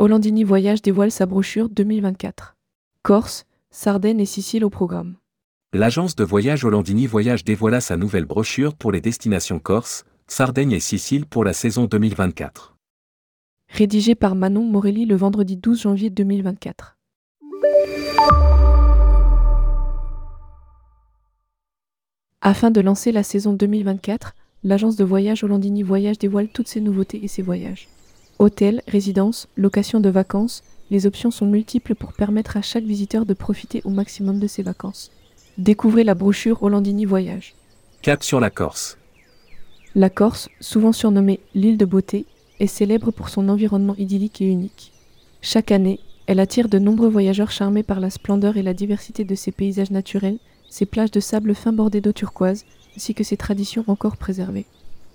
Hollandini Voyage dévoile sa brochure 2024. Corse, Sardaigne et Sicile au programme. L'agence de voyage Hollandini Voyage dévoila sa nouvelle brochure pour les destinations Corse, Sardaigne et Sicile pour la saison 2024. Rédigé par Manon Morelli le vendredi 12 janvier 2024. Afin de lancer la saison 2024, l'agence de voyage Hollandini Voyage dévoile toutes ses nouveautés et ses voyages. Hôtel, résidence, location de vacances, les options sont multiples pour permettre à chaque visiteur de profiter au maximum de ses vacances. Découvrez la brochure Hollandini Voyage. Cap sur la Corse. La Corse, souvent surnommée l'île de beauté, est célèbre pour son environnement idyllique et unique. Chaque année, elle attire de nombreux voyageurs charmés par la splendeur et la diversité de ses paysages naturels, ses plages de sable fin bordées d'eau turquoise, ainsi que ses traditions encore préservées.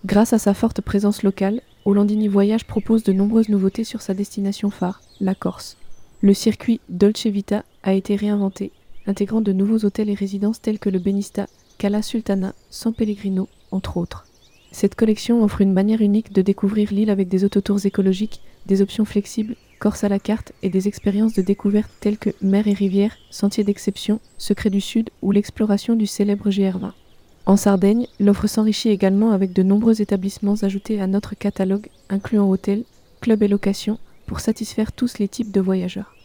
Grâce à sa forte présence locale, Hollandini Voyage propose de nombreuses nouveautés sur sa destination phare, la Corse. Le circuit Dolce Vita a été réinventé, intégrant de nouveaux hôtels et résidences tels que le Benista, Cala Sultana, San Pellegrino, entre autres. Cette collection offre une manière unique de découvrir l'île avec des autotours écologiques, des options flexibles, Corse à la carte et des expériences de découverte telles que mer et rivière, sentiers d'exception, secrets du Sud ou l'exploration du célèbre GR20. En Sardaigne, l'offre s'enrichit également avec de nombreux établissements ajoutés à notre catalogue, incluant hôtels, clubs et locations, pour satisfaire tous les types de voyageurs.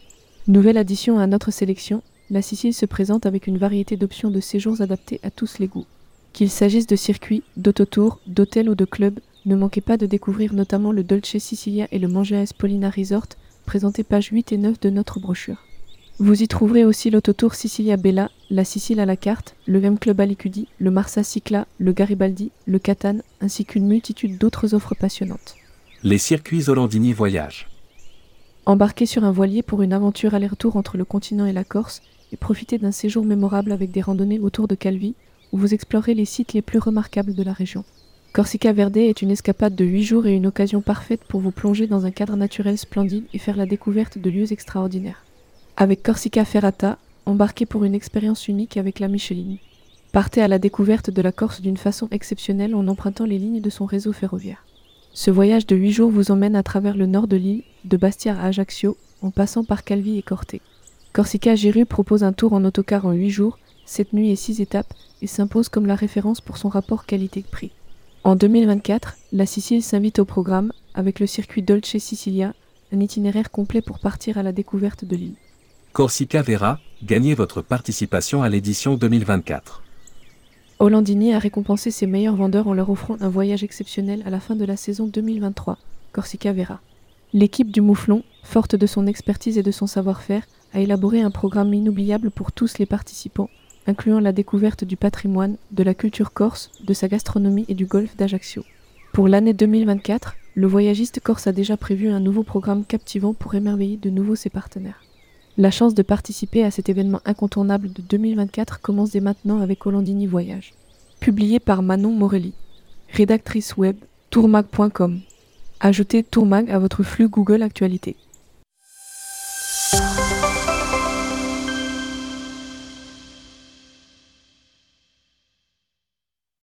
Nouvelle addition à notre sélection, la Sicile se présente avec une variété d'options de séjours adaptées à tous les goûts. Qu'il s'agisse de circuits, d'autotours, d'hôtels ou de clubs, ne manquez pas de découvrir notamment le Dolce Sicilia et le Mangea Espolina Resort, présentés pages 8 et 9 de notre brochure. Vous y trouverez aussi l'autotour Sicilia Bella, la Sicile à la carte, le M Club Alicudi, le Marsa Cicla, le Garibaldi, le Catane, ainsi qu'une multitude d'autres offres passionnantes. Les circuits Hollandini Voyage. Embarquez sur un voilier pour une aventure aller-retour entre le continent et la Corse et profitez d'un séjour mémorable avec des randonnées autour de Calvi, où vous explorez les sites les plus remarquables de la région. Corsica Verde est une escapade de 8 jours et une occasion parfaite pour vous plonger dans un cadre naturel splendide et faire la découverte de lieux extraordinaires. Avec Corsica Ferrata, embarquez pour une expérience unique avec la Micheline. Partez à la découverte de la Corse d'une façon exceptionnelle en empruntant les lignes de son réseau ferroviaire. Ce voyage de 8 jours vous emmène à travers le nord de l'île, de Bastia à Ajaccio, en passant par Calvi et Corté. Corsica Giru propose un tour en autocar en 8 jours, 7 nuits et 6 étapes et s'impose comme la référence pour son rapport qualité-prix. En 2024, la Sicile s'invite au programme avec le circuit Dolce Sicilia, un itinéraire complet pour partir à la découverte de l'île. Corsica Vera, gagnez votre participation à l'édition 2024. Hollandini a récompensé ses meilleurs vendeurs en leur offrant un voyage exceptionnel à la fin de la saison 2023, Corsica Vera. L'équipe du Mouflon, forte de son expertise et de son savoir-faire, a élaboré un programme inoubliable pour tous les participants, incluant la découverte du patrimoine, de la culture corse, de sa gastronomie et du golfe d'Ajaccio. Pour l'année 2024, le voyagiste corse a déjà prévu un nouveau programme captivant pour émerveiller de nouveau ses partenaires. La chance de participer à cet événement incontournable de 2024 commence dès maintenant avec Hollandini Voyage. Publié par Manon Morelli. Rédactrice web tourmag.com. Ajoutez Tourmag à votre flux Google Actualité.